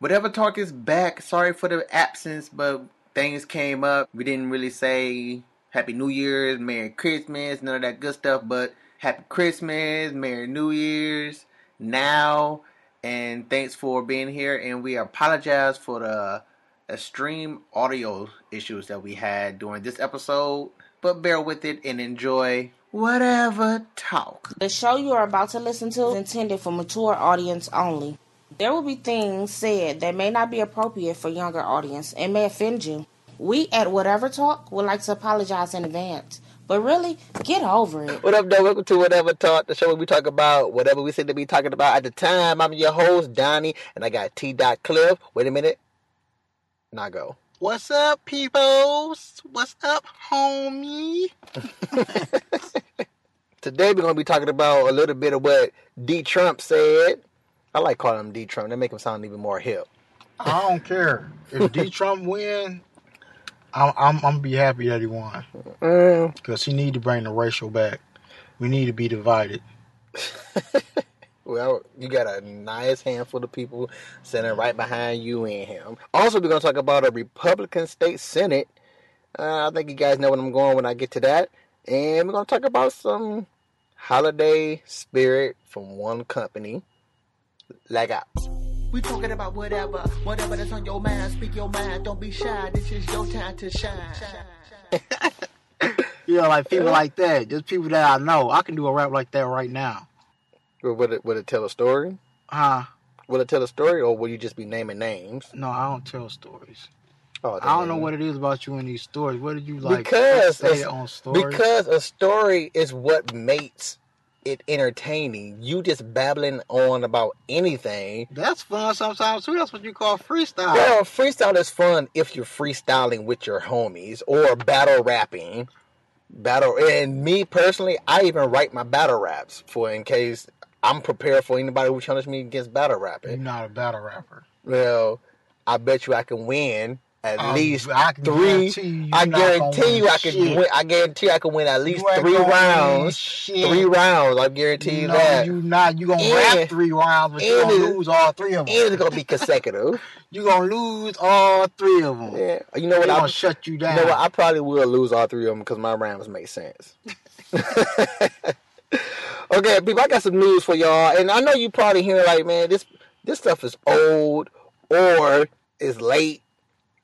Whatever Talk is back. Sorry for the absence, but things came up. We didn't really say Happy New Year's, Merry Christmas, none of that good stuff, but Happy Christmas, Merry New Year's now, and thanks for being here. And we apologize for the extreme audio issues that we had during this episode, but bear with it and enjoy whatever talk. The show you are about to listen to is intended for mature audience only. There will be things said that may not be appropriate for younger audience and may offend you. We at Whatever Talk would like to apologize in advance. But really, get over it. What up, though? Welcome to Whatever Talk, the show where we talk about whatever we said to be talking about at the time. I'm your host, Donnie, and I got T. Dot Cliff. Wait a minute. Now go. What's up, peoples? What's up, homie? Today we're gonna be talking about a little bit of what D. Trump said. I like calling him D. Trump. They make him sound even more hip. I don't care if D. Trump win. I'm, I'm I'm gonna be happy that he won Mm, because he need to bring the racial back. We need to be divided. well, you got a nice handful of people sitting right behind you and him. Also, we're gonna talk about a Republican state senate. Uh, I think you guys know where I'm going when I get to that, and we're gonna talk about some holiday spirit from one company. Leg out. We talking about whatever, whatever that's on your mind. Speak your mind. Don't be shy. This is your time to shine. You know, like people like that, just people that I know. I can do a rap like that right now. Would it, would it tell a story? Huh? Will it tell a story, or will you just be naming names? No, I don't tell stories. Oh, I don't know what it is about you in these stories. What did you like? Because say it's- it on stories? Because a story is what makes it entertaining. You just babbling on about anything. that's fun sometimes too. That's what you call freestyle. Well, freestyle is fun if you're freestyling with your homies or battle rapping. Battle and me personally, I even write my battle raps for in case I'm prepared for anybody who challenges me against battle rapping. You're not a battle rapper. Well, I bet you I can win at Um, least I three. guarantee I you're not gonna guarantee you I can shit. win. I guarantee I can win at least three rounds. Three rounds. I guarantee you no, that. you not. You gonna And- rap three rounds, but you gonna lose all three of them. and it's gonna be consecutive. You gonna lose all three of them. yeah. You know what? I'm gonna shut you down. you know what? I probably will lose all three of them because my rhymes make sense. okay, people, I got some news for y'all, and I know you probably hearing like, man, this this stuff is old or is late.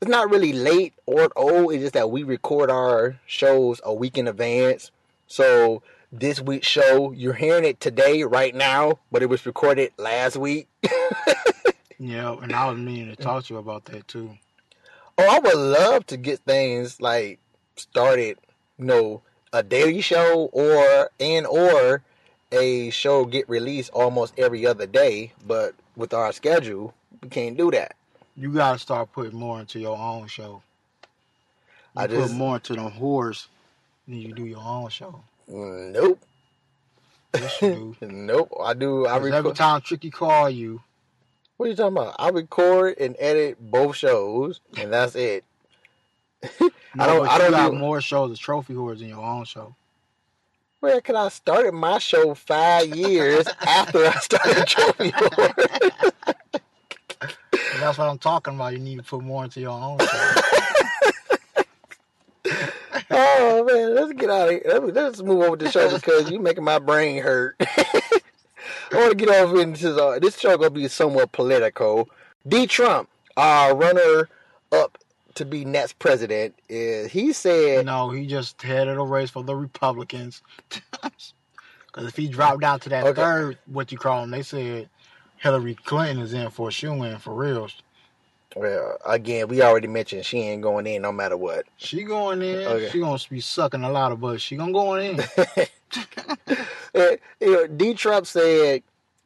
It's not really late or old. It's just that we record our shows a week in advance. So this week's show, you're hearing it today, right now, but it was recorded last week. yeah, and I was meaning to talk to you about that too. Oh, I would love to get things like started, you know, a daily show or and or a show get released almost every other day, but with our schedule, we can't do that. You gotta start putting more into your own show. You I put just- more into them whores than you do your own show. Nope. Yes, you do. Nope. I do I 'Cause every record time Tricky call you, What are you talking about? I record and edit both shows and that's it. no, I don't I don't got do, more shows as trophy whores in your own show. Where can I started my show five years after I started Trophy Horror? That's what I'm talking about. You need to put more into your own show. oh man, let's get out of here. Let's, move over to the show because you're making my brain hurt. I want to get over into this. Uh, this show gonna be somewhat political. D. Trump, uh, runner up to be next president, is he said no, he just headed a race for the Republicans. Because if he dropped down to that Okay. third, what you call him, they said Hillary Clinton is in for a shoe in for real. Well, again, we already mentioned she ain't going in no matter what. She going in. Okay. She gonna be sucking a lot of butt. She gonna go in. You know, D. Trump said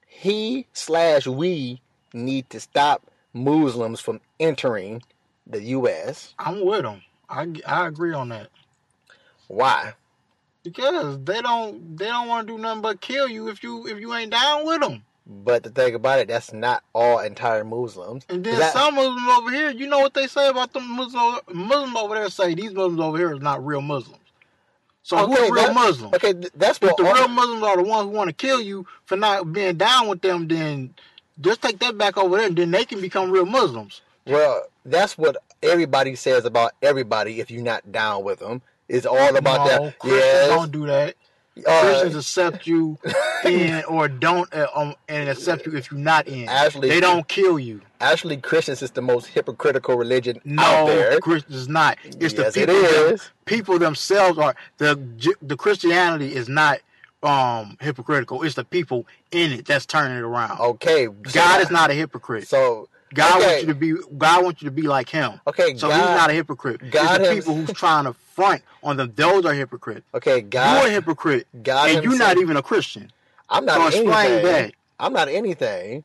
he slash we need to stop Muslims from entering the U.S. I'm with him. I, I agree on that Why? because they don't they don't want to do nothing but kill you if you if you ain't down with them. But the thing about it, that's not all entire Muslims. And then That- some Muslims over here, you know what they say about the Muslim Muslims over there? Say these Muslims over here is not real Muslims. So who Okay, are real that- Muslims? Okay, th- that's If what the all- real Muslims are the ones who want to kill you for not being down with them, then Just take that back over there, and then they can become real Muslims. Well, that's what everybody says about everybody. If you're not down with them, it's all about no, that. Yes, don't do that. Uh, Christians accept you in or don't uh, um, and accept you if you're not in. Actually- they don't kill you. actually, Christians is the most hypocritical religion out No, there. Christians not. It's Yes, the it people. them- people themselves are the the Christianity is not um hypocritical. It's the people in it that's turning it around. Okay, so God is not a hypocrite. So God okay, wants you to be. God wants you to be like Him. Okay, so God- he's not a hypocrite. God it's the people who's trying to front on them. Those are hypocrites. okay, God, You're a hypocrite, God and you're not even a Christian. I'm not So anything. that. I'm not anything.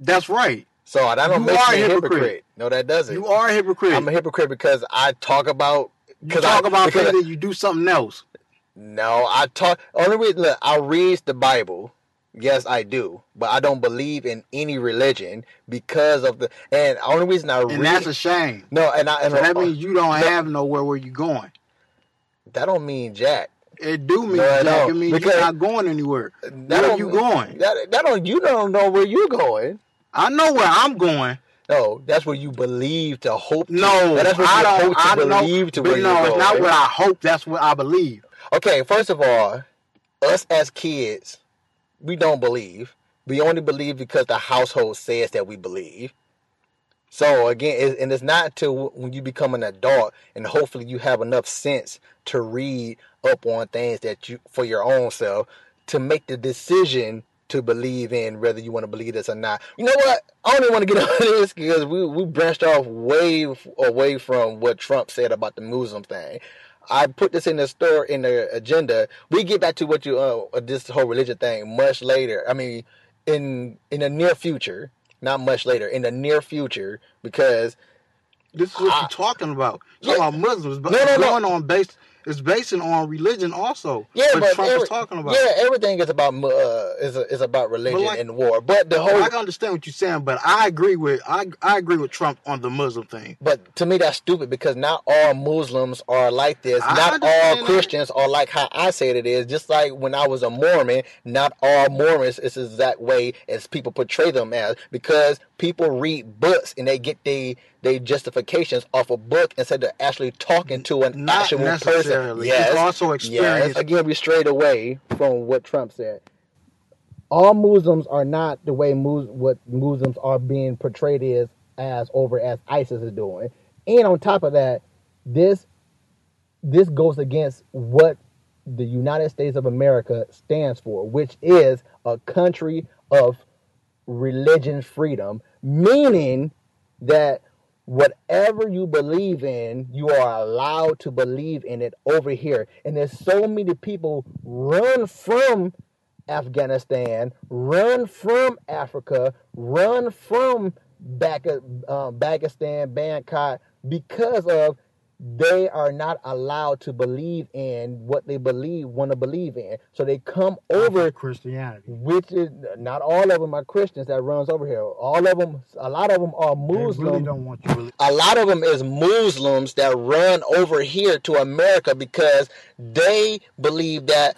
That's right. So I don't You make are a hypocrite. hypocrite. No, that doesn't. You are a hypocrite. I'm a hypocrite because I talk about. you talk I, about because things that you do something else. No, I talk. Only reason look, I read the Bible. Yes, I do, but I don't believe in any religion because of the. And only reason I And read that's a shame. no, and I and So that means you don't no. have nowhere where you're going. that don't mean jack. It do mean No, Jack. don't, It means you're not going anywhere. Where you going? That, that don't. You don't know where you're going. I know where I'm going. No, that's where you believe to hope. To, No, that's what I don't. I don't believe know. to where no, it's going. not what I hope. That's what I believe. Okay, first of all, us as kids, we don't believe. We only believe because the household says that we believe. So again, it, and it's not until when you become an adult and hopefully you have enough sense to read up on things that you for your own self to make the decision to believe in whether you want to believe this or not. You know what? I don't even want to get on this because we we branched off way away from what Trump said about the Muslim thing. I put this in the store in the agenda. We get back to what you uh this whole religion thing much later. I mean, in in the near future, not much later, in the near future, because This is what I- you're talking about. Yeah. Talking about Muslims, but No, no, it's no. going on based. It's based on religion also. yeah, what but Trump every- is talking about. yeah, everything is about uh is is about religion like- and war. But the whole I can understand what you're saying, but I agree with I I agree with Trump on the Muslim thing. But to me, that's stupid because not all Muslims are like this. I not all that. Christians are like how I said it is. Just like when I was a Mormon, not all Mormons is the exact way as people portray them as. Because people read books and they get the they justifications off a book instead of actually talking to an Not actual person. Yes, It's also yes. experience. Again, we strayed away from what Trump said all Muslims are not the way Mus- what Muslims are being portrayed as as over as ISIS is doing. And on top of that, this this goes against what the United States of America stands for, which is a country of religion freedom, meaning that whatever you believe in, you are allowed to believe in it over here. And there's so many people run from Afghanistan, run from Africa, run from uh, Pakistan, Bangkok, because of they are not allowed to believe in what they believe want to believe in. So they come over Christianity. which is not all of them are Christians that runs over here. All of them, a lot of them are muslims really don't want you. Really. a lot of them is Muslims that run over here to America because they believe that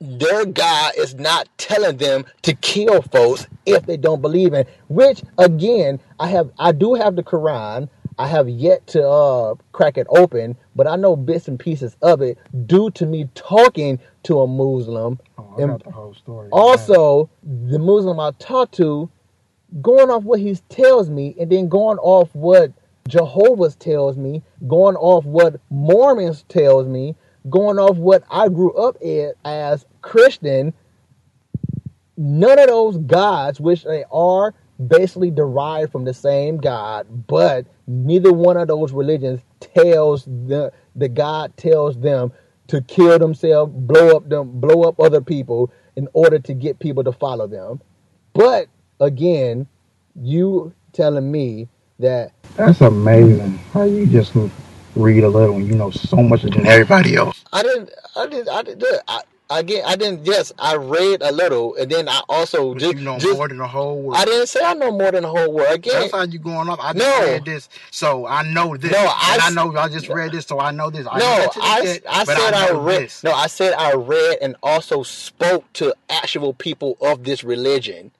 their God is not telling them to kill folks if they don't believe in. Which again, I have, I do have the Quran. I have yet to uh, crack it open, but I know bits and pieces of it due to me talking to a Muslim. Oh, I got the whole story. Also, the Muslim I talked to, going off what he tells me, and then going off what Jehovah's tells me, going off what Mormons tells me, going off what I grew up in as Christian, none of those gods, which they are basically derived from the same God, but neither one of those religions tells the the God tells them to kill themselves, blow up them, blow up other people in order to get people to follow them. But again, you telling me that That's amazing. How you just read a little and you know so much than everybody else. I didn't, I didn't, I didn't. I, again, I didn't. Yes, I read a little, and then I also But just, you know just more than the whole world. I didn't say I know more than the whole world. Again, That's how you going off. I just No. read this, so I know this. No, I and I know I just read this, so I know this. I no, I, shit, I said I, know read. this. No, I said I read and also spoke to actual people of this religion.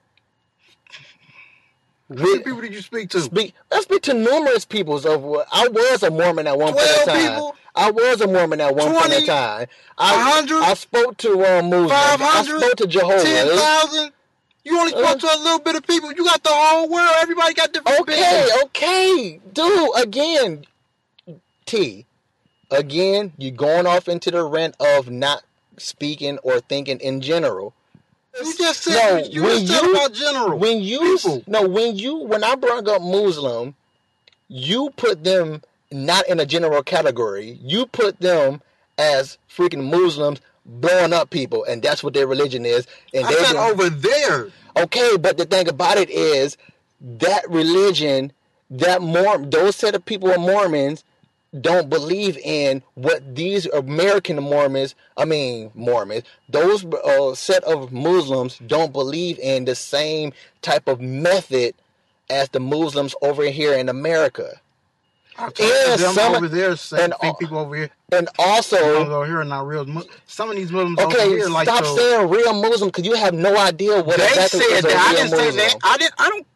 How many people did you speak to? speak. I speak to numerous peoples of. what- I was a Mormon at one point in time. people? I was a Mormon at one point 20? in time. I, I spoke to uh, Muslims. I spoke to Jehovah's. 10,000? You only spoke Uh, to a little bit of people. You got the whole world. Everybody got different Okay, opinions. okay, dude. Again, T. Again, you're going off into the rent of not speaking or thinking in general. You just said No, you when just said you- about general. When you people. no, when you when I brought up Muslim, you put them not in a general category. You put them as freaking Muslims blowing up people, and that's what their religion is. And I they're said gonna- over there. Okay, but the thing about it is that religion, that Mormon, those set of people are Mormons don't believe in what these American Mormons, I mean Mormons, those uh, set of Muslims don't believe in the same type of method as the Muslims over here in America. Yeah, some- over there say, and people over here. And Muslims also, over here are not real. Some of these Muslims over okay, here like stop to, saying real Muslim because you have no idea what They exactly said that. I didn't say that. I didn't. I don't.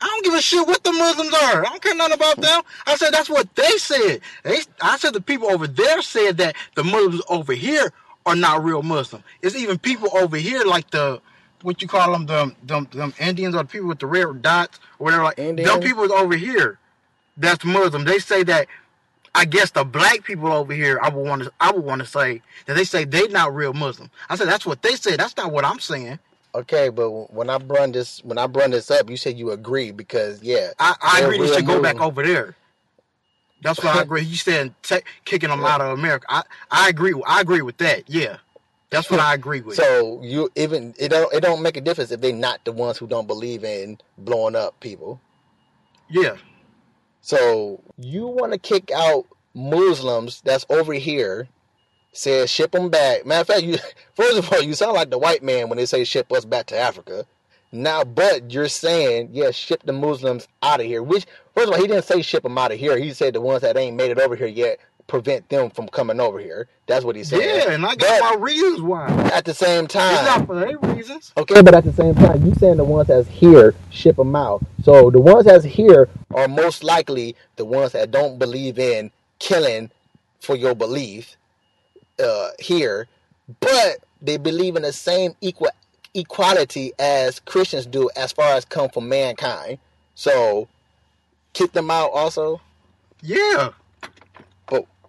I don't give a shit what the Muslims are. I don't care nothing about them. I said that's what they said. They, I said the people over there said that the Muslims over here are not real Muslim. It's even people over here like the what you call them, them, them, them Indians or the people with the red dots or whatever. Like Indian? them people over here, that's Muslim. They say that. I guess the black people over here, I would want to, I would want to say that they say they're not real Muslim. I said that's what they say. That's not what I'm saying. Okay, but when I brought this when I brought this up, you said you agree because yeah, I, I agree they should go back over there. That's what I agree. You said ta kicking them out of America. I, I agree. I agree with that. Yeah, that's what I agree with. So you even it don't it don't make a difference if they're not the ones who don't believe in blowing up people. yeah, So you want to kick out Muslims that's over here, says ship them back. Matter of fact, you first of all you sound like the white man when they say ship us back to Africa. Now, but you're saying yes, ship the Muslims out of here. Which first of all, he didn't say ship them out of here. He said the ones that ain't made it over here yet prevent them from coming over here. That's what he said. yeah, and I got But my reasons why. at the same time, It's not for their reasons. Okay, but at the same time, you saying the ones that's here ship them out. So the ones that's here are most likely the ones that don't believe in killing for your belief uh, here, but they believe in the same equal equality as Christians do as far as come from mankind. So kick them out also. Yeah, But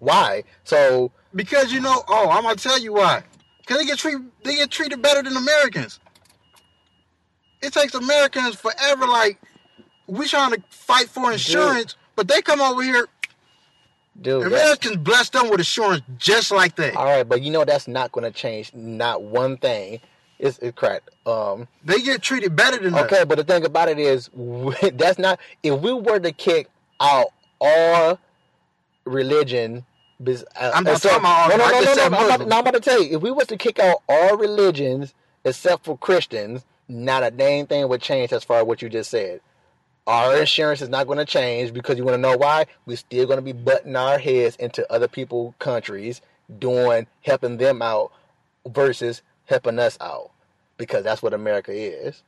why? So because you know. Oh, I'm gonna tell you why. Because they get treated. They get treated better than Americans. It takes Americans forever. Like we trying to fight for insurance, but they come over here. dude, Americans bless them with insurance just like that. all right, but you know that's not going to change not one thing. It's, it's correct. Um, They get treated better than us. Okay, but the thing about it is, that's not. If we were to kick out all religion, bes- uh, I'm not except- talking about all- No, no, no, no, no, I'm about, no, I'm about to tell you. If we was to kick out all religions except for Christians, not a dang thing would change as far as what you just said. Our insurance is not going to change because you want to know why? We're still going to be butting our heads into other people's countries, doing helping them out versus helping us out because that's what America is.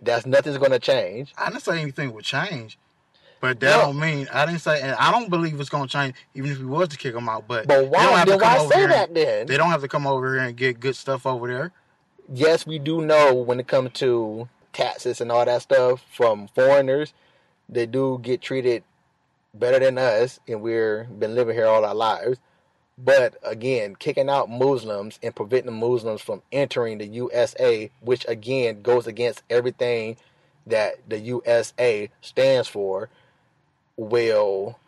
That's nothing's going to change. I didn't say anything would change, but that No. don't mean I didn't say, and I don't believe it's gonna change, even if we was to kick them out. But But why? have to Then come why over say that and- then? They don't have to come over here and get good stuff over there. yes, we do know when it comes to taxes and all that stuff from foreigners, they do get treated better than us, and we're been living here all our lives. But again, kicking out Muslims and preventing Muslims from entering the USA, which again goes against everything that the USA stands for, will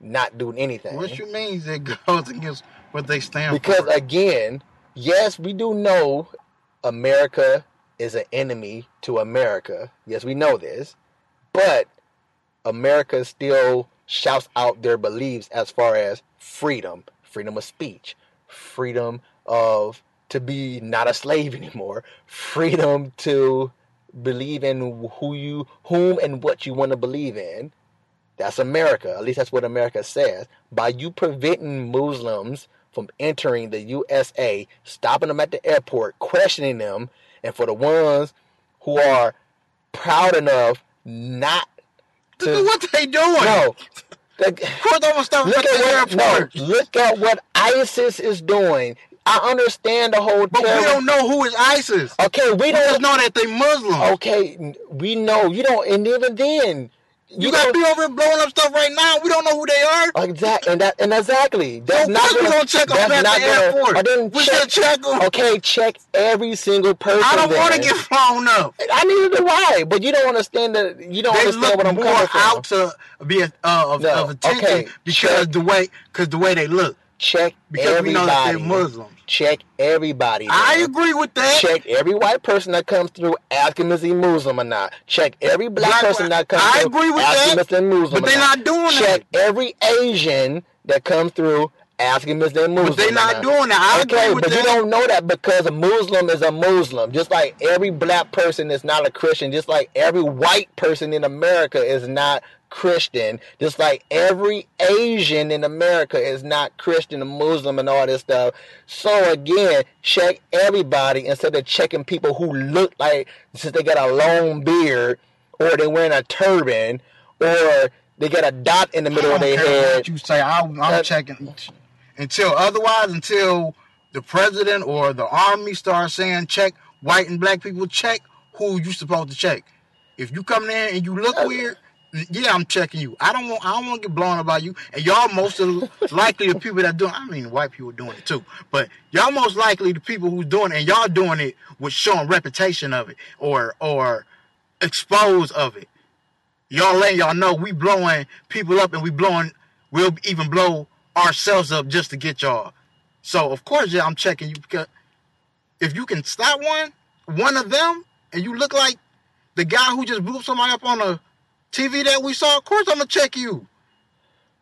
not do anything. What you mean that goes against what they stand Because for? Because again, yes, we do know America is an enemy to America. Yes, we know this. But America still shouts out their beliefs as far as freedom, freedom of speech, freedom of to be not a slave anymore, freedom to believe in who you whom and what you want to believe in. That's America. At least that's what America says. By you preventing Muslims from entering the USA, stopping them at the airport, questioning them, and for the ones who are proud enough not at to what they doing. no. The- Of course, I'm gonna stop look at the what airport. no, look at what ISIS is doing. I understand the whole But we don't know who is ISIS. Okay, we We don't know that they Muslim. Okay, we know you don't, and even then, you got don't- people over here blowing up stuff right now. We don't know who they are. Exactly, and that and exactly. That's So not gonna, gonna check them at the gonna- airport. I didn't We check. should check them. Okay, check every single person. I don't want to get flown up. I neither to I, but you don't understand that. You don't They understand what I'm more coming from. out to be a, uh, of, No, of attention okay, because check. the way because the way they look Check because everybody. we know that they're Muslims. Check everybody. I agree with that. Check every white person that comes through, asking if is he Muslim or not. Check every black, Black- person that comes I through, agree with ask him that, if they're Muslim. but or they not doing that. Check that. every Asian that comes through, asking if they're Muslim. But they're not doing that. I okay, agree with but you don't know that because a Muslim is a Muslim. Just like every black person is not a Christian. Just like every white person in America is not Christian. Just like every Asian in America is not Christian and Muslim and all this stuff. So again, check everybody instead of checking people who look like since they got a long beard or they're wearing a turban or they got a dot in the middle of their head. you say. I'm That- checking until otherwise until the president or the army starts saying check white and black people check who you supposed to check. If you come in and you look weird, yeah, I'm checking you. I don't want I don't want to get blown about you. And y'all most of likely the people that doing. I mean, white people doing it too, but y'all most likely the people who's doing it, and y'all doing it with showing reputation of it or or expose of it. Y'all letting y'all know we blowing people up and we blowing we'll even blow ourselves up just to get y'all. So of course, yeah, I'm checking you because if you can stop one, one of them, and you look like the guy who just blew somebody up on a TV that we saw, of course I'm gonna check you.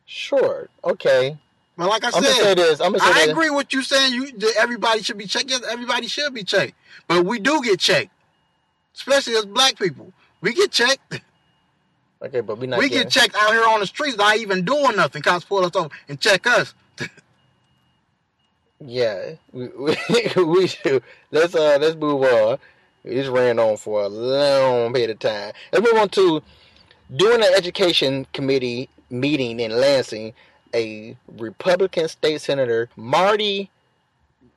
Sure, okay. But like I I'm gonna say said, this. I'm gonna say I this. agree with you saying you that everybody should be checked. Yes, everybody should be checked, but we do get checked, especially as black people. We get checked. Okay, but we not. we getting- get checked out here on the streets, not even doing nothing. Cops pull us over and check us. Yeah, we we, we should. Let's uh let's move on. We just ran on for a long period of time. Let's move on to during an education committee meeting in Lansing, a Republican state senator Marty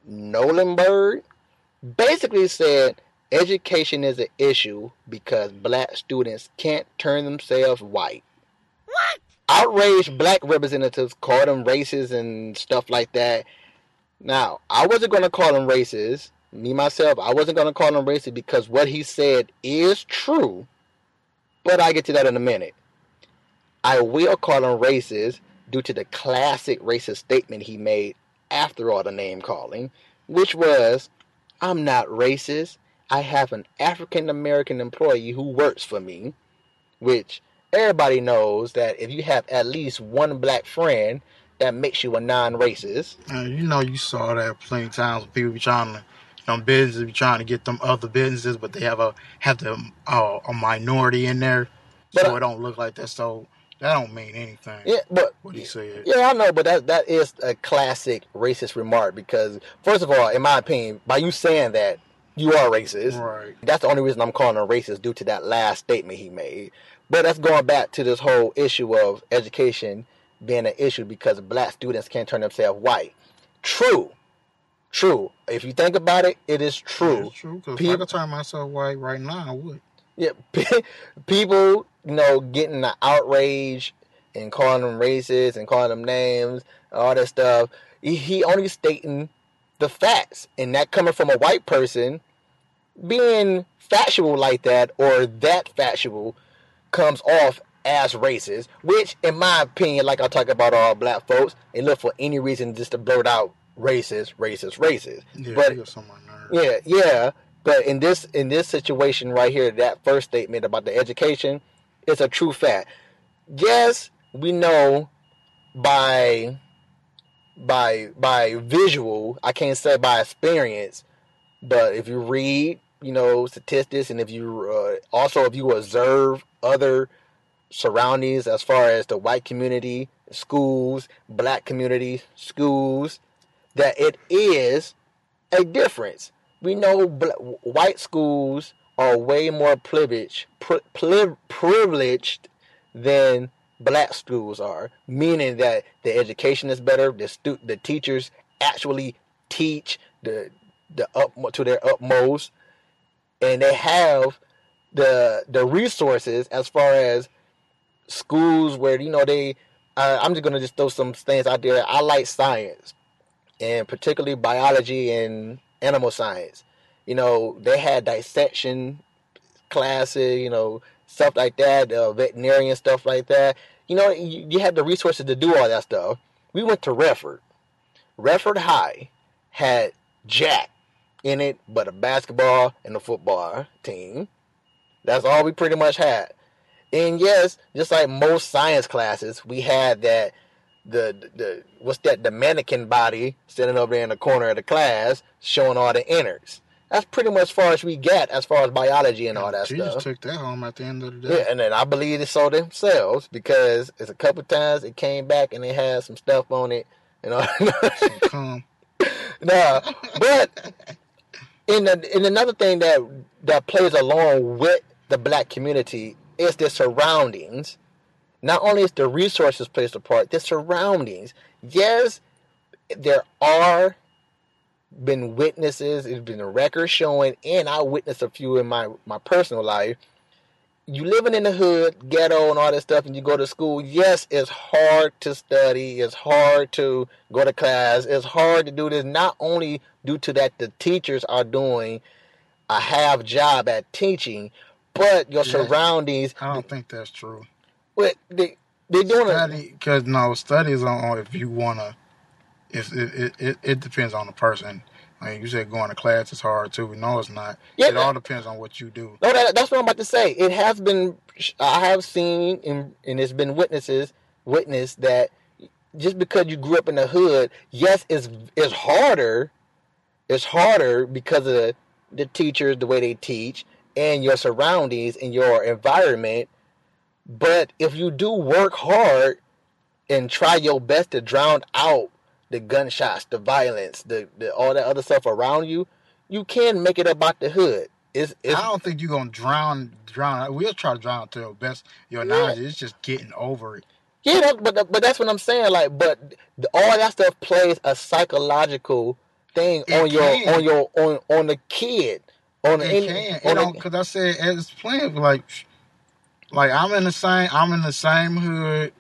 Knollenberg basically said education is an issue because black students can't turn themselves white. What? Outraged black representatives called them racist and stuff like that. Now, I wasn't going to call him racist. Me, myself, I wasn't going to call him racist because what he said is true. But I'll get to that in a minute. I will call him racist due to the classic racist statement he made after all the name calling, which was, I'm not racist. I have an African American employee who works for me, which everybody knows that if you have at least one black friend, that makes you a non-racist. Uh, you know, you saw that plenty times. when People trying to, them businesses be trying to get them other businesses, but they have a have the uh, a minority in there, But so I- it don't look like that. So that don't mean anything. Yeah, but What he said. yeah, I know, but that that is a classic racist remark because first of all, in my opinion, by you saying that, you are racist. Right. That's the only reason I'm calling him racist due to that last statement he made. But that's going back to this whole issue of education being an issue because black students can't turn themselves white. True. True. If you think about it, it is true. It's true. Because if People- I could turn myself white right now, I would. Yeah, people, you know, getting the outrage and calling them racist and calling them names, all that stuff. He, he only stating the facts, and that coming from a white person, being factual like that or that factual comes off as racist. Which, in my opinion, like I talk about all black folks, they look for any reason just to blurt out racist, racist, racist. Yeah, but you some on my nerves. yeah, yeah. But in this in this situation right here, that first statement about the education, it's a true fact. Yes, we know by by by visual, I can't say by experience, but if you read, you know, statistics, and if you uh, also if you observe other surroundings as far as the white community, schools, black community, schools, that it is a difference. We know bl- white schools are way more privileged, pri- pri- privileged than black schools are, meaning that the education is better. The stu- the teachers actually teach the the up to their utmost, and they have the the resources as far as schools where you know they. Uh, I'm just gonna just throw some things out there. I like science, and particularly biology and animal science. You know, they had dissection classes. You know, stuff like that, uh, veterinarian stuff like that. You know, you, you had the resources to do all that stuff. We went to Redford. Redford High had Jack in it, but a basketball and a football team. That's all we pretty much had. And yes, just like most science classes, we had that the the what's that the mannequin body sitting over there in the corner of the class showing all the innards. That's pretty much as far as we get as far as biology and all that Jesus stuff. took that home at the end of the day. Yeah, and then I believe it so themselves because it's a couple times it came back and it had some stuff on it. You know, Come. nah, but in the, in another thing that that plays along with the black community is the surroundings. Not only is the resources placed a part, the surroundings. Yes, there are been witnesses, it's been a record showing, and I witnessed a few in my my personal life. You living in the hood, ghetto, and all that stuff, and you go to school. Yes, it's hard to study. It's hard to go to class. It's hard to do this. Not only due to that, the teachers are doing a half job at teaching, but your Yeah. surroundings. I don't think that's true. What they they doing it. Study, because no studies on on if you wanna, if it, it, it, it depends on the person. Like you said, going to class is hard too. No, it's not. Yeah, it all depends on what you do. No, that, that's what I'm about to say. It has been, I have seen, and, and it's been witnesses, witness that just because you grew up in the hood, yes, it's it's harder. It's harder because of the, the teachers, the way they teach, and your surroundings and your environment. But if you do work hard and try your best to drown out the gunshots, the violence, the, the all that other stuff around you, you can make it about the hood. It's, it's I don't think you're gonna drown. Drown. We'll try to drown to your best your Yeah. knowledge. It's just getting over it. Yeah, that, but but that's what I'm saying. Like, but the, all that stuff plays a psychological thing It on your on your on on the kid on It any can. On because I said it's playing like, like I'm in the same. I'm in the same hood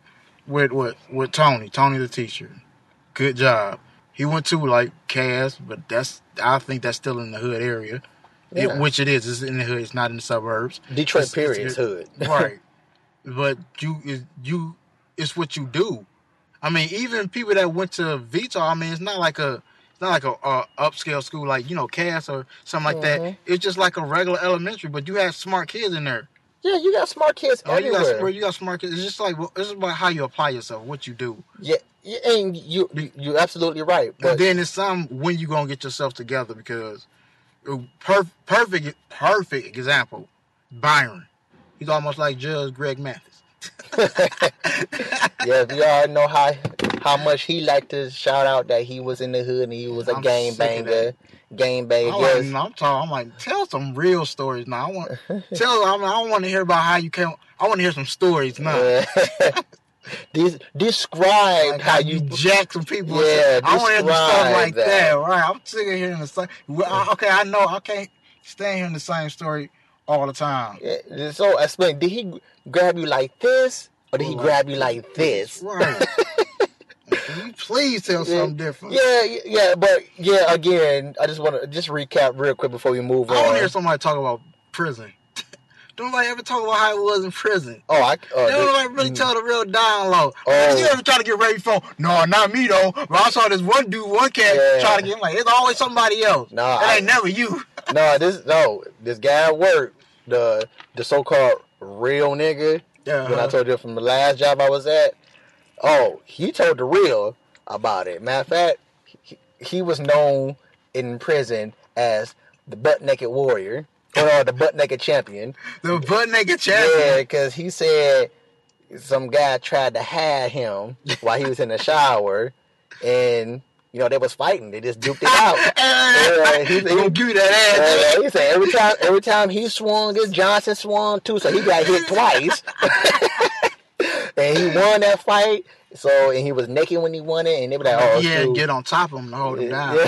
with with with Tony. Tony the teacher. Good job. He went to like Cass, but that's I think that's still in the hood area, It- which it is. It's in the hood. It's not in the suburbs. Detroit it's- period it's- is hood. right. But you is you it's what you do. I mean, even people that went to Vito, I mean, it's not like a it's not like a, a upscale school like you know Cass or something like Mhm. that. It's just like a regular elementary, but you have smart kids in there. Yeah, you got smart kids Oh, you everywhere. got you got smart kids. It's just like well, it's about how you apply yourself, what you do. yeah, and you you you're absolutely right. But But then it's some when you gonna get yourself together because uh, per- perfect perfect example, Byron. He's almost like Judge Greg Mathis. yeah, you already know how how much he liked to shout out that he was in the hood and he was a I'm game banger, game banger. Oh, I'm, like, Yes, no, I'm talking. I'm like, tell some real stories now. I want tell. I, mean, I don't want to hear about how you came. I want to hear some stories now. Des- describe Like how you jack some people. Yeah, I want to hear stuff like that. that. Right. I'm sick of hearing the same. Okay, I know. I can't stand hearing the same story all the time. Yeah, So explain. Did he grab you like this, or did he Like grab you like this? Right. Can you please tell something different? Yeah, yeah, yeah, but yeah. Again, I just want to just recap real quick before we move I want to hear somebody talk about prison. Don't nobody ever talk about how it was in prison. oh, I. Uh, they don't like really mm. tell the real low. Oh. You ever try to get ready for? No, not me though. But I saw this one dude, one cat Yeah. trying to get. I'm like, it's always somebody else. Nah, it I- ain't never you. no, this no, this guy at work, the the so called real nigga. Yeah. When I uh-huh. told you from the last job I was at, oh, he told the real about it. Matter of fact, he, he was known in prison as the butt naked warrior or the butt naked champion. the butt naked champion. Yeah, because he said some guy tried to hide him while he was in the shower, and you know, they was fighting. They just duped it out. Yeah, he- give that ass. Uh, he said every time every time he swung, this Johnson swung too, so he got hit twice. and he won that fight. So and he was naked when he won it, and they were like, "Oh, yeah, shoot. get on top of him to hold him down.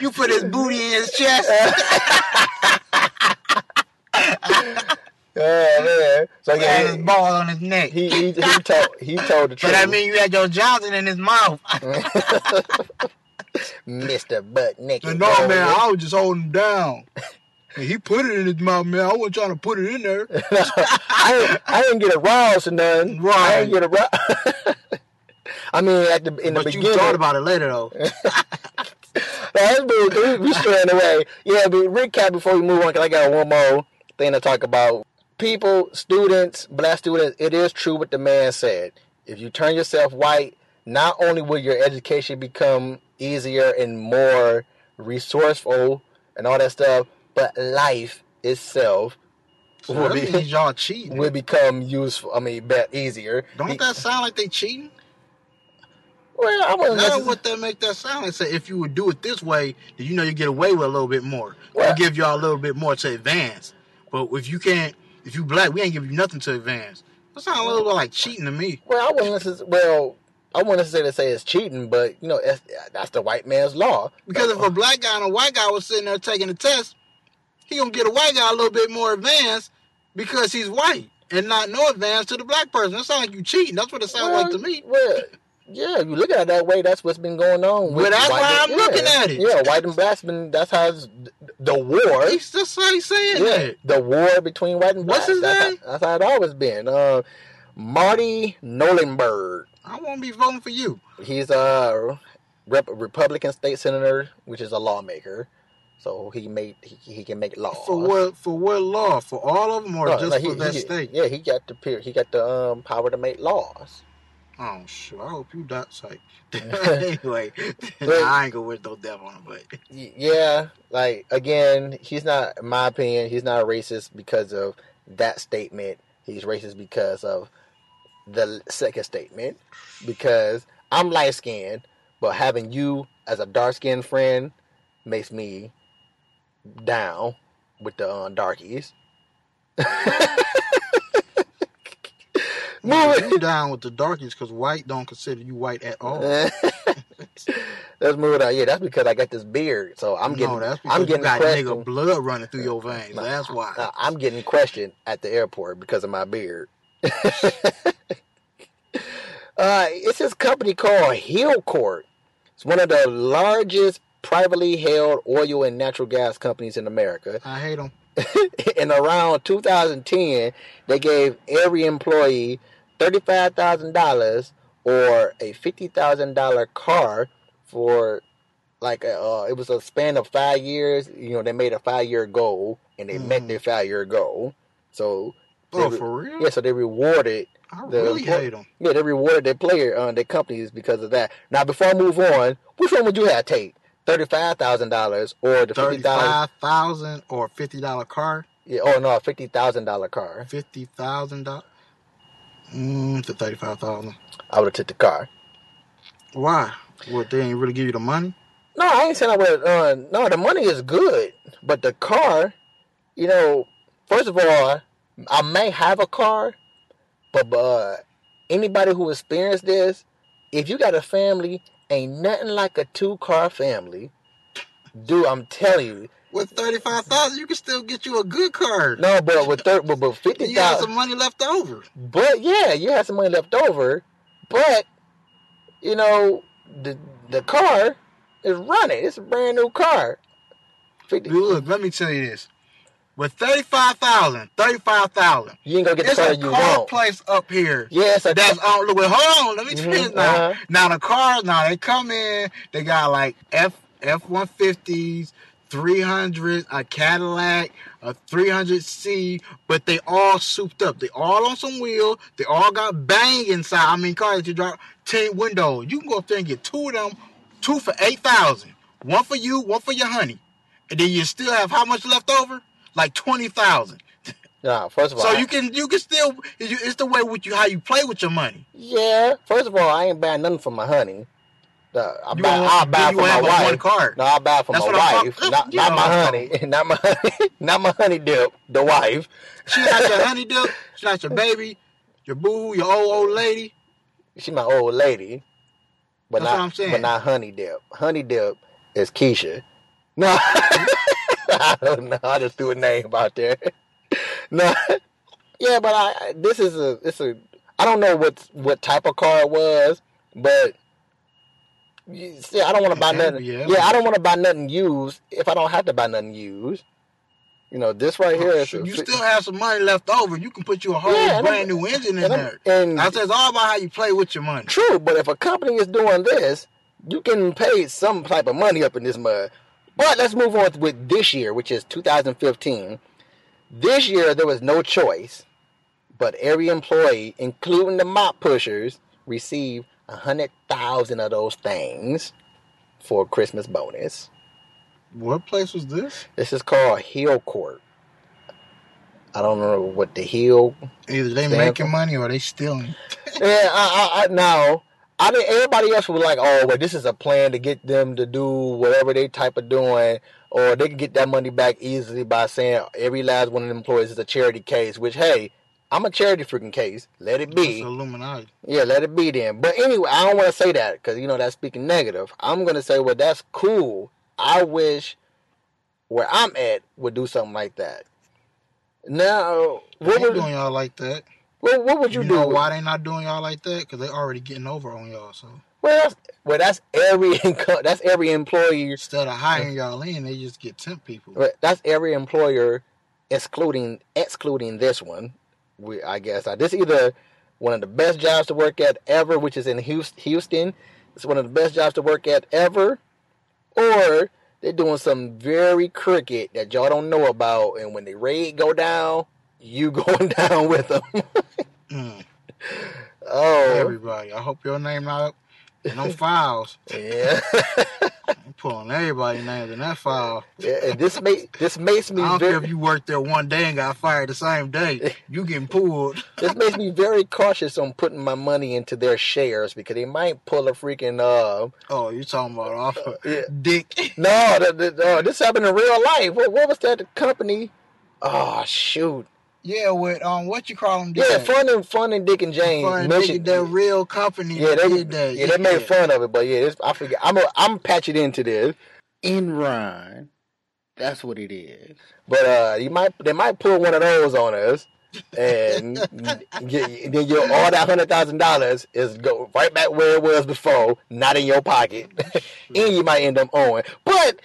You put his booty in his chest. oh man! So yeah, his ball on his neck. he he, he told he told the truth. that mean you had your Johnson in his mouth. Mister Butt Naked. no, man, I was just holding him down. And he put it in his mouth, man. I wasn't trying to put it in there. I didn't, I didn't get aroused or nothing. I didn't get aroused. I mean, at the in the but you beginning, thought about it later, though. That's been, we, we straying away. Yeah, but recap before we move on, because I got one more thing to talk about. People, students, black students, it is true what the man said. If you turn yourself white, not only will your education become easier and more resourceful and all that stuff, but life itself So will, be, y'all cheating. will become useful. I mean, bet easier. Don't Be- that sound like they cheating? Well, I wouldn't necessarily- what that make that sound. Say if you would do it this way, then you know you get away with a little bit more. Well- We'll give y'all a little bit more to advance. But if you can't, if you black, we ain't give you nothing to advance. That sound a little bit like cheating to me. Well, I wouldn't necessarily, well, I wouldn't necessarily say it's cheating, but you know, that's, that's the white man's law. Because if a black guy and a white guy was sitting there taking the test, he gonna get a white guy a little bit more advanced because he's white and not no advance to the black person. That sounds like you cheating. That's what it sounds like to me. Well, yeah, you look at it that way, that's what's been going on. Well, that's why I'm yeah. looking at it. Yeah, white and black's been. That's how it's, the war. He's just like saying Yeah, that. the war between white and black. What's his that's name? How, that's how it always been. Uh, Marty Knollenberg. I won't be voting for you. He's a rep- Republican state senator, which is a lawmaker. So he made he, he can make laws. For what? For what law? For all of them, or No, just no, for that he- state? Yeah, he got the he got the um, power to make laws. Oh, sure. I hope you die. Like, anyway, But- I ain't gonna wish no death on him, but Yeah, like again, he's not, in my opinion, he's not a racist because of that statement. He's racist because of the second statement. Because I'm light skinned, but having you as a dark skinned friend makes me down with the uh, darkies. Moving. you down with the darkies because white don't consider you white at all. Let's move it on. Yeah, that's because I got this beard, so I'm getting no, that's because I'm you getting got questioned. nigga blood running through your veins. No, that's why. Uh, I'm getting questioned at the airport because of my beard. uh, it's this company called Hilcorp. It's one of the largest privately held oil and natural gas companies in America. I hate them. in around 2010, they gave every employee $35,000 or a $50,000 car for like a, uh, it was a span of five years. You know, they made a five year goal and they met Mhm. their five year goal. So, Oh, re- for real? yeah, so they rewarded I the really hate them. yeah, they rewarded their player, uh, their companies because of that. Now, before I move on, which one would you have take? Thirty-five thousand dollars or the fifty thousand? Thirty-five thousand or fifty dollar car. Yeah, oh no, fifty thousand dollar car. Fifty thousand dollars. Mm, to thirty-five thousand. I would have took the car. Why? What? They ain't really give you the money? No, I ain't saying I would. Uh, no, the money is good, but the car, you know, first of all, I may have a car, but uh, anybody who experienced this, if you got a family, ain't nothing like a two car family. Dude, I'm telling you. With thirty-five thousand, you can still get you a good car. No, but with thir- but, but fifty you got some money left over. But yeah, you have some money left over. But you know, the the car is running. It's a brand new car. 50, Dude, look, let me tell you this. With 35,000, 35,000. you ain't gonna get the It's car a you car want. place up here. Yes, yeah, That's on. Look, wait, hold on. Let me Mhm, finish now. uh-huh. Now the cars, now they come in. They got like F F one fifties, three hundred, a Cadillac, a three hundred C, but they all souped up. They all on some wheel. They all got bang inside. I mean, cars that you drive ten windows. You can go up there and get two of them, two for eight thousand. One for you, one for your honey, and then you still have how much left over? Like twenty thousand. Nah, first of all, So I- you can you can still it's the way with you how you play with your money. yeah. First of all, I ain't buying nothing for my honey. Uh, I buy, want- I'll buy for my wife. one card. No, I'll buy for That's my wife, not, not my honey, not my honey, not my honey dip. The wife. She not your honey dip. She not your baby, your boo, your old old lady. She my old lady, but That's not what I'm saying. but not honey dip. Honey dip is Keisha. No, I don't know. I just threw a name out there. No, yeah, but I this is a it's a I don't know what what type of car it was, but you see, I don't want to buy nothing. yeah. Yeah, I don't want to buy nothing used if I don't have to buy nothing used. You know, this right oh, here is a you still have some money left over. You can put you a whole Yeah, brand new engine in and there. and I said it's all about how you play with your money. True, but if a company is doing this, you can pay some type of money up in this mud. But let's move on with this year, which is 2015. This year, there was no choice, but every employee, including the mop pushers, received a hundred thousand of those things for a Christmas bonus. What place was this? This is called Hilcorp. I don't know what the Hill Either they making for- money or they stealing. Yeah, I, I, I no. I think everybody else was like, oh, well, this is a plan to get them to do whatever they type of doing, or they can get that money back easily by saying every last one of the employees is a charity case. Which, hey, I'm a charity freaking case. Let it be. Illuminati. Yeah, let it be then. But anyway, I don't want to say that because you know that's speaking negative. I'm gonna say, well, that's cool. I wish where I'm at would do something like that. Now, what ain't would doing y'all like that. What, what would You, you, do? know why they not doing y'all like that? Because they already getting over on y'all. So Well, that's well, that's every. That's every employer. instead of hiring y'all in, they just get temp people. But That's every employer, excluding excluding this one. We, I guess, uh, this is either one of the best jobs to work at ever, which is in Houston. It's one of the best jobs to work at ever, or they're doing something very crooked that y'all don't know about, and when the raid go down, you going down with them. Mm. oh, Everybody. I hope your name not no files. yeah. I'm pulling everybody's names in that file. yeah. and This make this makes me I don't very. care if you worked there one day and got fired the same day. You getting pulled. this makes me very cautious on putting my money into their shares because they might pull a freaking uh Oh, you talking about off of Yeah. dick? no, the, the, uh, this happened in real life. What, what was that? The company? Oh shoot! Yeah, with um, what you call them? Yeah, Fun and Fun and Dick and Jane Fun, mentioned that real company. Yeah, they did that. yeah they made fun of it, but yeah, it's, I forget. I'm a, I'm patching into this, Enron. That's what it is. but uh, you might they might pull one of those on us. and then your all that hundred thousand dollars is go right back where it was before, not in your pocket, and you might end up owing. But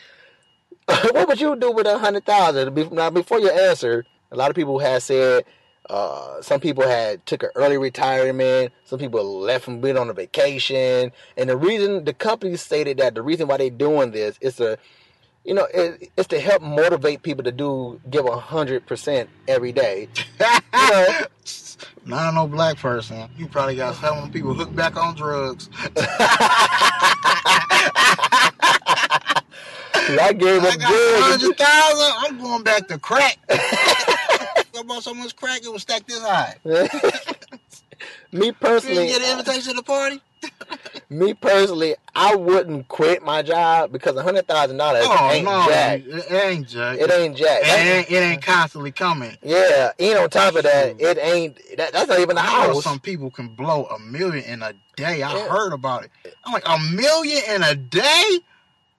what would you do with a hundred thousand? Now, before you answer, a lot of people had said uh, some people had took an early retirement. Some people left and being on a vacation, and the reason the company stated that the reason why they're doing this is to you know, it, it's to help motivate people to do give a hundred percent every day. You know, Not no black person. You probably got some people hooked back on drugs. I gave I got good. hundred thousand. I'm going back to crack. So much crack it was stacked this high. me personally, didn't get an invitation to the party? me personally, I wouldn't quit my job because a hundred thousand dollars Oh ain't no, jack. it ain't jack. It ain't jack. It ain't, it ain't constantly coming. Yeah, and on top of that, it ain't. That, that's not even a house. some people can blow a million in a day. I Yeah. heard about it. I'm like, a million in a day?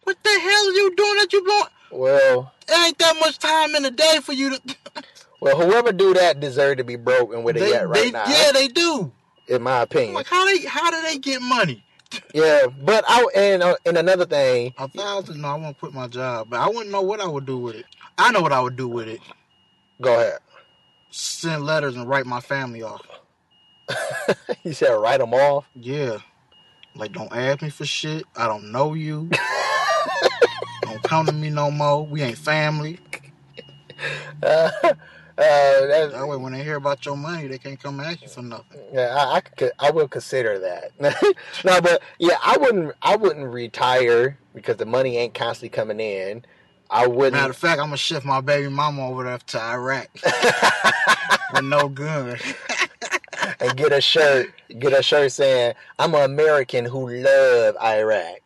What the hell are you doing that you blowing? Well, It ain't that much time in a day for you to. well, whoever do that deserve to be broke and where they, at right they- now. Yeah, they do. in my opinion. like, how they how do they get money? Yeah, but I and uh, and another thing, A thousand? No, I won't quit my job, but I wouldn't know what I would do with it. I know what I would do with it. go ahead. Send letters and write my family off. You said write them off. Yeah. Like, don't ask me for shit. I don't know you. don't come to me no more. We ain't family. Uh, uh, That way, when they hear about your money, they can't come ask you for nothing. yeah, I, I could, I will consider that. no, but yeah, I wouldn't, I wouldn't retire because the money ain't constantly coming in. I wouldn't. Matter of fact, I'm gonna shift my baby mama over there to Iraq with no gun. and get a shirt, get a shirt saying I'm an American who love Iraq.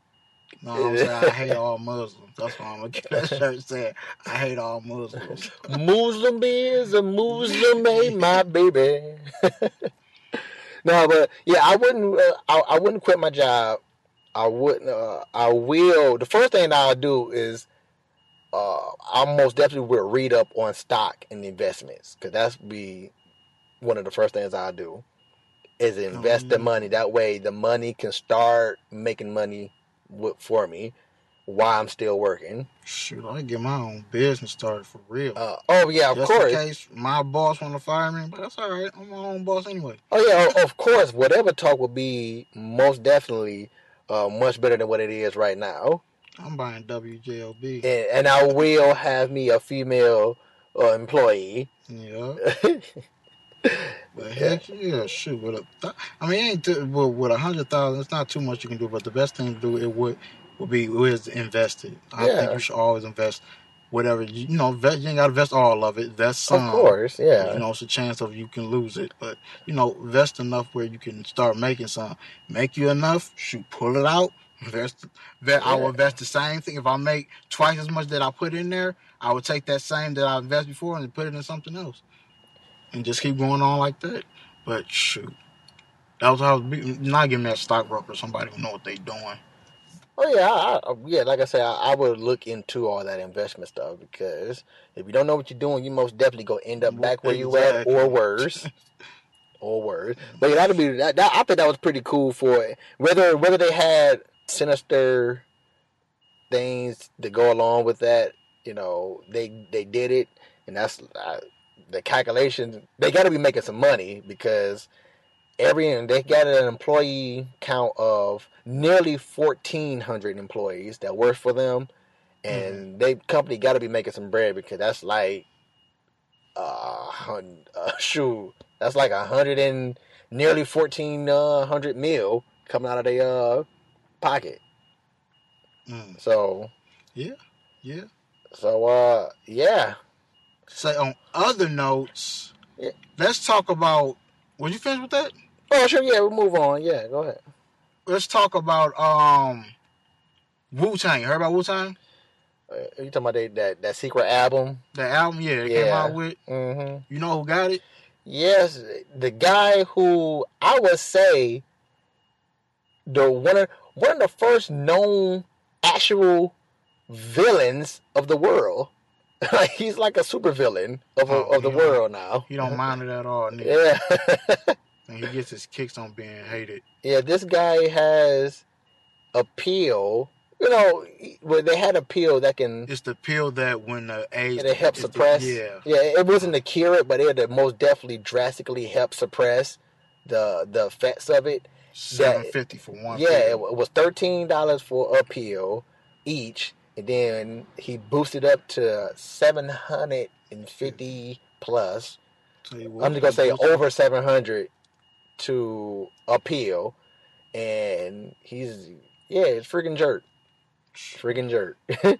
No, I'm saying I hate all Muslims. That's why I'm gonna get that shirt said. I hate all Muslims. Muslim is a Muslim, ain't my baby. no, but yeah, I wouldn't. Uh, I, I wouldn't quit my job. I wouldn't. Uh, I will. The first thing I'll do is, uh, I most definitely will read up on stock and investments because that's be one of the first things I'll do. Is invest the Mhm. money. That way, the money can start making money for me while I'm still working. Shoot, I get my own business started for real. Uh, oh yeah, of Just course. in case my boss want to fire me, but that's all right. I'm my own boss anyway. Oh yeah, of course. Whatever talk will be most definitely uh, much better than what it is right now, I'm buying WJLB. and, and I will have me a female uh, employee. Yeah, but heck yeah, shoot. With a, th- I mean, ain't with, with a hundred thousand, it's not too much you can do. But the best thing to do it would would be is invest it. I Yeah. think you should always invest whatever you, you know. Invest, you ain't got to invest all of it. Invest some. Of course, yeah. You know, it's a chance of you can lose it, but you know, invest enough where you can start making some. Make you enough, shoot, pull it out. Invest. invest I will invest the same thing. If I make twice as much that I put in there, I would take that same that I invested before and put it in something else, and just keep going on like that. But shoot, that was how I was be- not giving that stockbroker, somebody who know what they doing. Oh yeah, I, I, um, yeah. Like I said, I, I would look into all that investment stuff because if you don't know what you're doing, you most definitely go end up back where you at or worse. Or worse, but yeah, that'd be that, that. I think that was pretty cool for it. whether whether they had sinister things to go along with that. You know, they they did it, and that's the calculation. They got to be making some money because every they got an employee count of nearly fourteen hundred employees that work for them, and they company got to be making some bread because that's like uh, uh shoot, that's like a hundred and nearly 1400 uh, mil coming out of their uh pocket. Mm. So Yeah. Yeah. So uh yeah. Say on other notes, Yeah. let's talk about. Was you finished with that? Oh sure, yeah, we'll move on. Yeah, go ahead. let's talk about um Wu Tang. Heard about Wu Tang? Uh, you talking about they, that that secret album? The album, yeah, they came out with. Mm-hmm. You know who got it? Yes, the guy who I would say the one of one of the first known actual villains of the world. Like he's like a super villain of, Oh, of the yeah. world now. You don't mind it at all, nigga. Yeah, And he gets his kicks on being hated. yeah. This guy has appeal. You know, he- well, they had appeal that can It's the pill that when the age it helps it's the- suppress. yeah. yeah. It wasn't to cure it, but it most definitely drastically help suppress the the effects of it. Seven fifty for one. Yeah, it, it was thirteen dollars for a pill each, and then he boosted up to seven hundred and fifty plus. What, I'm just gonna say over seven hundred to appeal, and he's yeah, it's freaking jerk, freaking jerk.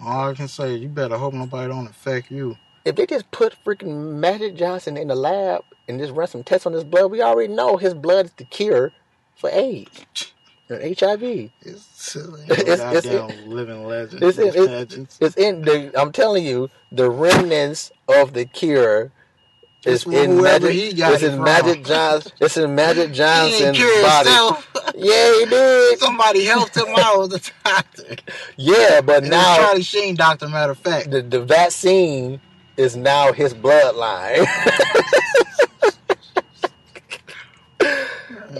All I can say, you better hope nobody don't affect you. if they just put freaking Magic Johnson in the lab and just run some tests on his blood, we already know his blood is the cure for AIDS and HIV. It's silly. It's- it's- living legend. it's- it's- legends. It's in the. I'm telling you, the remnants of the cure It's in Magic. it's it in. Magic Johnson. It's in Magic Johnson's body. himself. Yeah, he did. Somebody helped him out with the doctor. Yeah, but now Charlie Sheen doctor, matter of fact. the the vaccine is now his bloodline.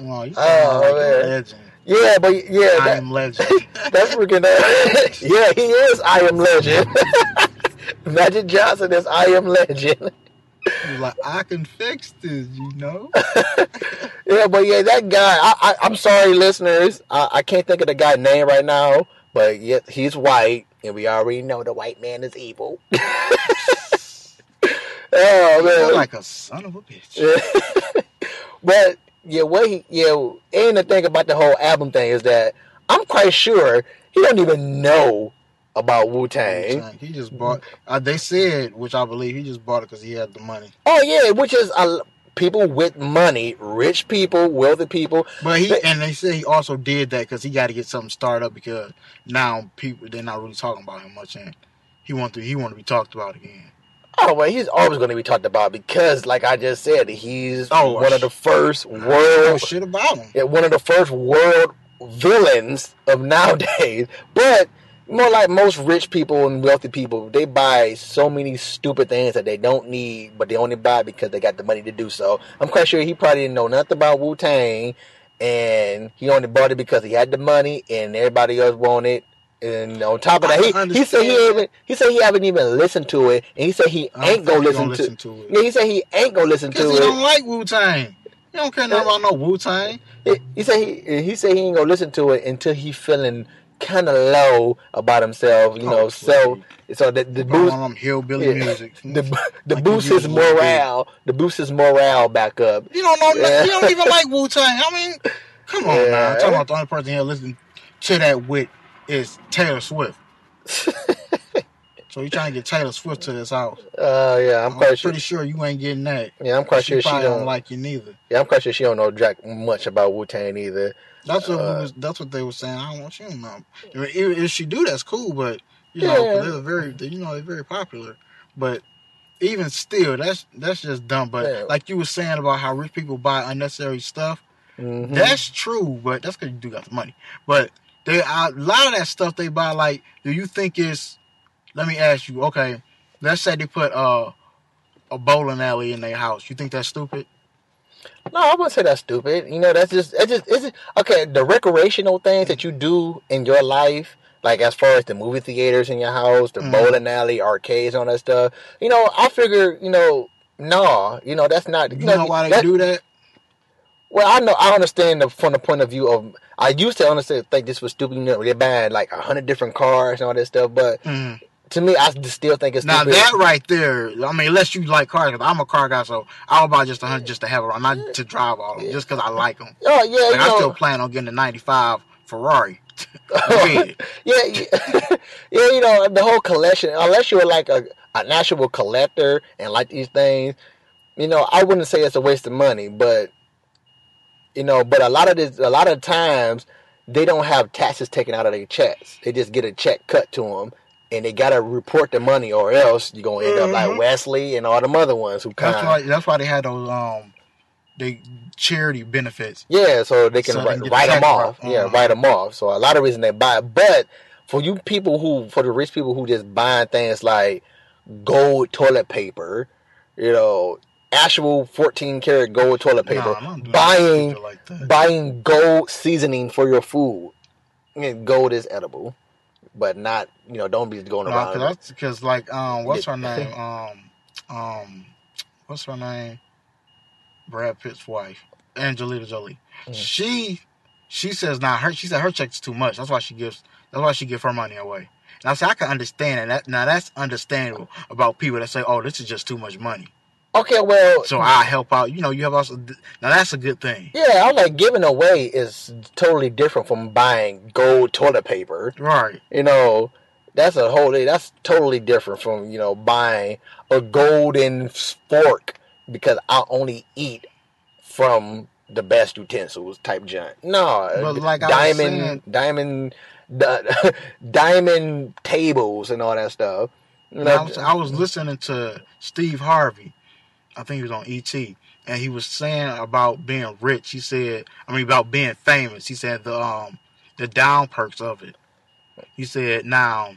Oh, like man. legend. yeah, but yeah, I that, am legend. That's freaking. Uh, yeah, he is. I am legend. Magic Johnson is I am legend. Like, I can fix this, you know? Yeah, but yeah, that guy. I, I, I'm sorry, listeners. I, I can't think of the guy's name right now. But yet he's white, and we already know the white man is evil. oh man. like a son of a bitch. but yeah, what he yeah, and the thing about the whole album thing is that I'm quite sure he don't even know about Wu Tang. He just bought. Uh, they said, which I believe, he just bought it because he had the money. Oh yeah, which is a people with money, rich people, wealthy people. But he They- and they say he also did that because he got to get something started up because now people they're not really talking about him much and he want to he want to be talked about again. Oh well, he's always going to be talked about because, like I just said, he's Oh, one of the first world, shit about him. yeah, one of the first world villains of nowadays. But more like most rich people and wealthy people, they buy so many stupid things that they don't need, but they only buy because they got the money to do so. I'm quite sure he probably didn't know nothing about Wu Tang, and he only bought it because he had the money, and everybody else wanted. And on top of that, he, he said he even he said he haven't even listened to it, and he said he ain't gonna listen, to. listen to it. Yeah, he said he ain't gonna listen to he it. don't like Wu Tang. He don't care nothing about no Wu Tang. He, he said he he said he ain't gonna listen to it until he feeling kind of low about himself, you know. Oh, so please. so the the boost them hillbilly yeah, music. the the Like boost his morale, the boost his morale back up. You don't know. Yeah. You don't even like Wu Tang. I mean, come on Yeah. now. I'm talking about the only person here listening to that with is Taylor Swift. so you trying to get Taylor Swift to this house? Uh, yeah, I'm I'm quite pretty sure you ain't getting that. Yeah, I'm quite she sure she don't don't. like you neither. Yeah, I'm quite sure she don't know jack much about Wu Tang either. That's what Uh, was, that's what they were saying. I don't want you to know. I mean, if, if she do, that's cool. But you know, Yeah. they're very you know they're very popular. But even still, that's that's just dumb. But Yeah. like you were saying about how rich people buy unnecessary stuff, Mhm. that's true. But that's because you do got the money. But they a lot of that stuff they buy. Like, do you think is? Let me ask you. Okay, let's say they put uh, a bowling alley in their house. You think that's stupid? No, I wouldn't say that's stupid. You know, that's just it's just just, okay. The recreational things that you do in your life, like as far as the movie theaters in your house, the Mhm. bowling alley, arcades, all that stuff. You know, I figure, you know, nah, you know, that's not. You know why they do that? Well, I know I understand the, from the point of view of I used to understand think this was stupid. You know, they're buying like a hundred different cars and all that stuff, but Mhm. To me, I still think it's Now that right there, I mean, unless you like cars, I'm a car guy, so I'll buy just a hundred just to have around, not to drive all of them, just because I like them. oh yeah, Like I know, still plan on getting a '95 Ferrari. Yeah, yeah, yeah, you know, the whole collection, unless you're like a, an actual collector and like these things, you know, I wouldn't say it's a waste of money, but, you know, but a lot of this, a lot of times, they don't have taxes taken out of their checks. They just get a check cut to them, and they got to report the money, or else you're to end up like Mhm. Wesley and all them other ones who kind That's why. That's why they had those um, they charity benefits. Yeah, so they can So write, get write the them off. right. Yeah, Uh-huh. write them off. So a lot of reason they buy it. But for you people who, for the rich people who just buying things like gold toilet paper, you know, actual 14 karat gold toilet paper, Nah, buying like buying gold seasoning for your food. And gold is edible, but not you know. Don't be going No, around. cause that's because like um, what's her name? Um, um, what's her name? Brad Pitt's wife, Angelina Jolie. Mhm. She she says now her she said her check's too much. That's why she gives that's why she give her money away. And I say I can understand that. Now that's understandable about people that say, "Oh, this is just too much money." Okay, well, So I help out. You know, you have also now that's a good thing, yeah, I'm like giving away is totally different from buying gold toilet paper. right? You know, that's a whole. That's totally different from you know buying a golden fork because I only eat from the best utensils type junk. No, But like diamond, saying- diamond, di- diamond tables and all that stuff. You I was, I was listening to Steve Harvey. I think he was on ET, and he was saying about being rich. He said, I mean, about being famous. He said the um the down perks of it. He said, now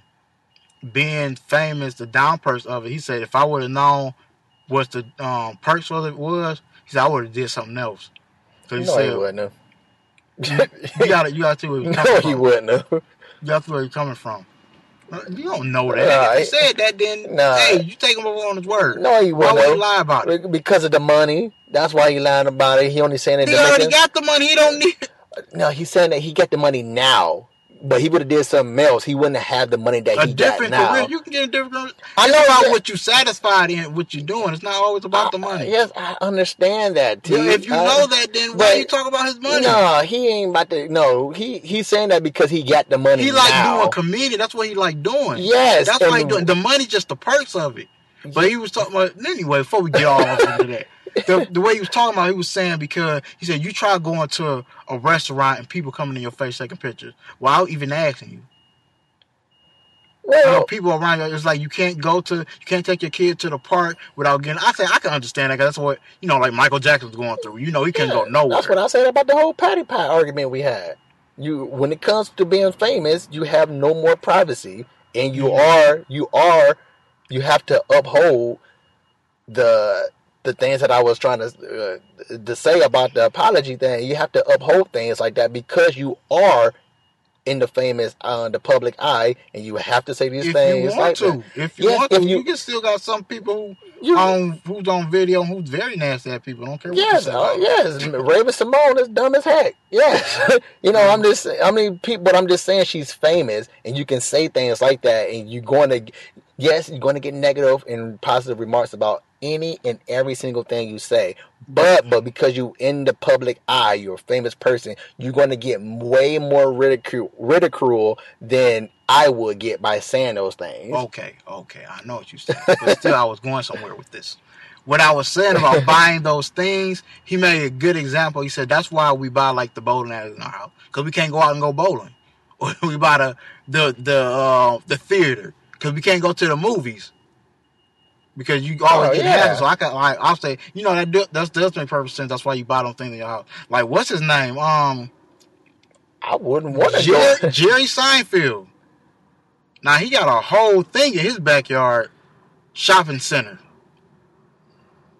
being famous, the down perks of it. He said, if I would have known what the um perks of it was, he said I would have did something else. So he no, he said, wouldn't have. you got to you got to see where he's no, he wouldn't have. You got to see where he's coming from. You don't know that. Nah, if he said that, then Nah. hey, you take him over on his word. No, he Why wouldn't would he lie about it? Because of the money. That's why he lying about it. He only saying it He already got the money. He don't need. No, he's saying that he got the money now, but he would have did something else. He wouldn't have had the money that A he got different now. career. You can get a different career. I know about what you satisfied in, what you're doing. It's not always about the Uh, money. yes, I understand that. T. Yeah, if you I- know that, then why you talk about his money? No, he ain't about to. No, he he's saying that because he got the money. he like now. doing comedian. That's what he like doing. Yes, that's why he doing. The money just the perks of it. But he was talking about anyway. Before we get all off into that, the, the way he was talking about, he was saying because he said you try going to a, a restaurant and people coming in your face taking pictures without even asking you. Well, people around you, it's like you can't go to, you can't take your kid to the park without getting. I say I can understand that 'cause that's what you know, like Michael Jackson was going through. You know, he couldn't go nowhere. That's what I said about the whole patty pie argument we had. You, when it comes to being famous, you have no more privacy, and you mm-hmm. are, you are, you have to uphold the the things that I was trying to uh, to say about the apology thing. You have to uphold things like that because you are in the famous, uh, the public eye, and you have to say these if things you want like to, that. if you Yes, want to, you, you- can still got some people who You- on who's on video who's very nasty at people. Don't care what Yes, you say. uh, yes. Raven-Symoné is dumb as heck. Yes, you know I'm just. I mean, people. But I'm just saying she's famous, and you can say things like that, and you're going to. Yes, you're going to get negative and positive remarks about any and every single thing you say. But but because you in the public eye, you're a famous person, you're going to get way more ridicule ridicule than I would get by saying those things. Okay, okay, I know what you said, but still, I was going somewhere with this. What I was saying about buying those things, he made a good example. He said that's why we buy like the bowling alleys in our house because we can't go out and go bowling, or we buy the the the uh, the theater because we can't go to the movies because you always Oh, get yeah. So I can like I'll say you know that do, that's does make perfect sense. That's why you buy them things in your house. Like what's his name? Um, I wouldn't want to Jerry, go. Jerry Seinfeld. Now he got a whole thing in his backyard, shopping center.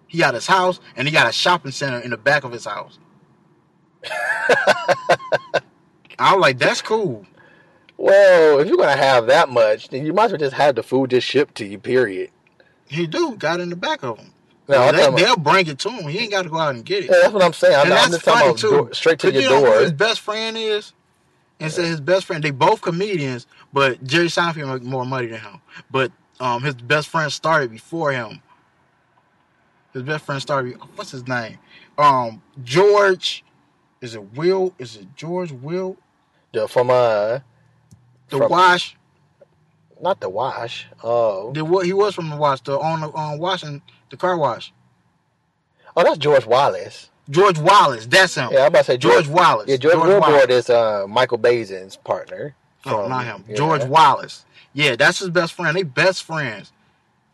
He got his house and he got a shopping center in the back of his house. I was like, that's cool. Well, if you're gonna have that much, then you might as well just have the food just shipped to you. Period. He do got in the back of him. No, they, about- they'll bring it to him. He ain't got to go out and get it. Yeah, that's what I'm saying. I'm, and I'm that's just talking funny too. door, straight to your you door. his best friend is, and said his best friend. They both comedians, but Jerry Seinfeld make more money than him. But um, his best friend started before him. His best friend started. What's his name? Um, George. Is it Will? Is it George Will? The- from uh, The From- Wash. not the wash. Oh, The what he was from the Wash. The on the on washing the car wash. oh, that's George Wallace. George Wallace. That's him. Yeah, I'm about to say George Wallace. Yeah, George, George is uh Michael Bazin's partner. Oh, not him. yeah. George Wallace. Yeah, that's his best friend. They best friends.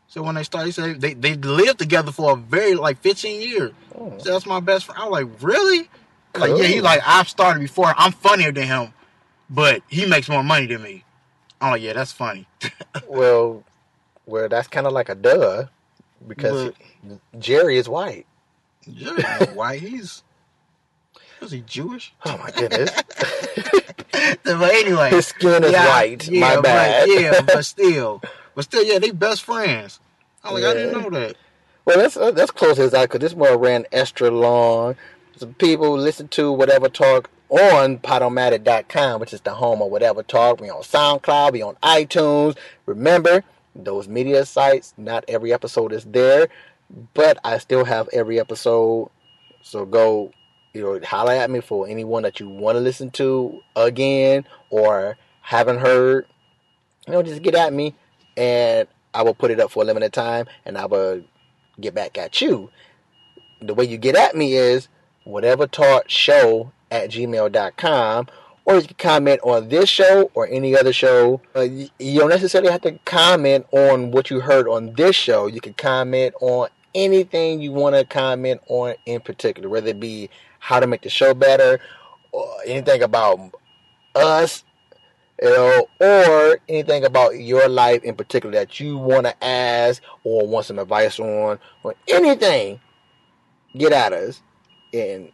So when they started, he said they, they lived together for a very like 15 years. Oh. So that's my best friend. I was like, really? Like, yeah, he's like, I've started before. I'm funnier than him, but he makes more money than me. I'm yeah, that's funny. Well, well, that's kind of like a duh because Jerry is white. Jerry ain't white. He's is he Jewish? Oh my goodness, but anyway, his skin is yeah, white. yeah, my but- bad. yeah, but still, but still, yeah, they best friends. I'm like, I didn't know that. Well, let's uh, let's close as I could. this one ran extra long. Some people listen to whatever talk on Podomatic.com, which is the home of whatever talk. We on SoundCloud, we on iTunes. Remember those media sites. Not every episode is there, but I still have every episode. So go, you know, holler at me for anyone that you want to listen to again or haven't heard. You know, just get at me, and I will put it up for a limited time, and I will get back at you. The way you get at me is whatever taught show at gmail.com or you can comment on this show or any other show. Uh, you, don't necessarily have to comment on what you heard on this show. You can comment on anything you want to comment on in particular, whether it be how to make the show better or anything about us you know, or anything about your life in particular that you want to ask or want some advice on, or anything, get at us, and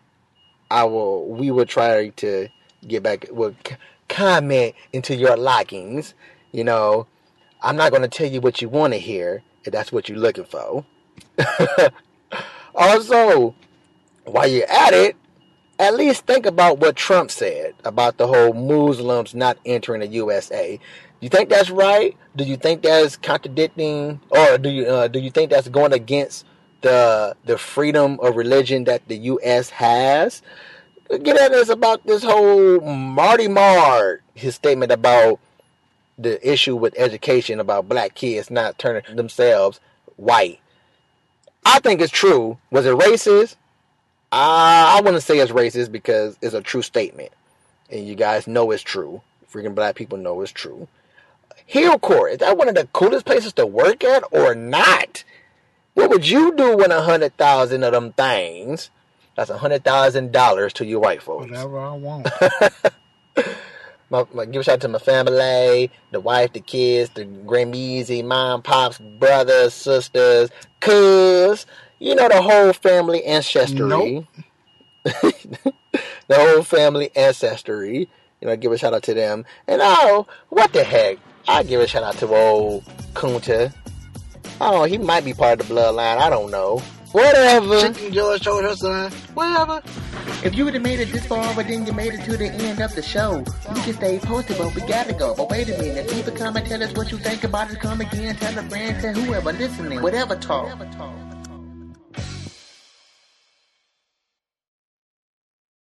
I will. We will try to get back. Will comment into your likings. You know, I'm not going to tell you what you want to hear if that's what you're looking for. also, while you're at it, at least think about what Trump said about the whole Muslims not entering the USA. Do you think that's right? Do you think that's contradicting, or do you uh, do you think that's going against the the freedom of religion that the U.S. has? Get at us about this whole Marty Marr, his statement about the issue with education about black kids not turning themselves white. I think it's true. Was it racist? Uh, I wouldn't say it's racist because it's a true statement, and you guys know it's true. Freaking black people know it's true. Hilcorp is that one of the coolest places to work at or not? What would you do with a hundred thousand of them things? That's a hundred thousand dollars to your white folks. Whatever I want. My, my, give a shout out to my family, the wife, the kids, the grandmeezy, mom, pops, brothers, sisters, cuz, you know, the whole family ancestry. Nope. the whole family ancestry. You know, give a shout out to them. And oh, what the heck? I give a shout out to old Kunta. Oh, he might be part of the bloodline. I don't know. Whatever. Chicken George showed her son. Whatever. If you would have made it this far, but then you made it to the end of the show, we can stay posted, but we gotta go. But wait a minute, leave a comment, tell us what you think about it. Come again, tell a friend, tell whoever listening, whatever talk.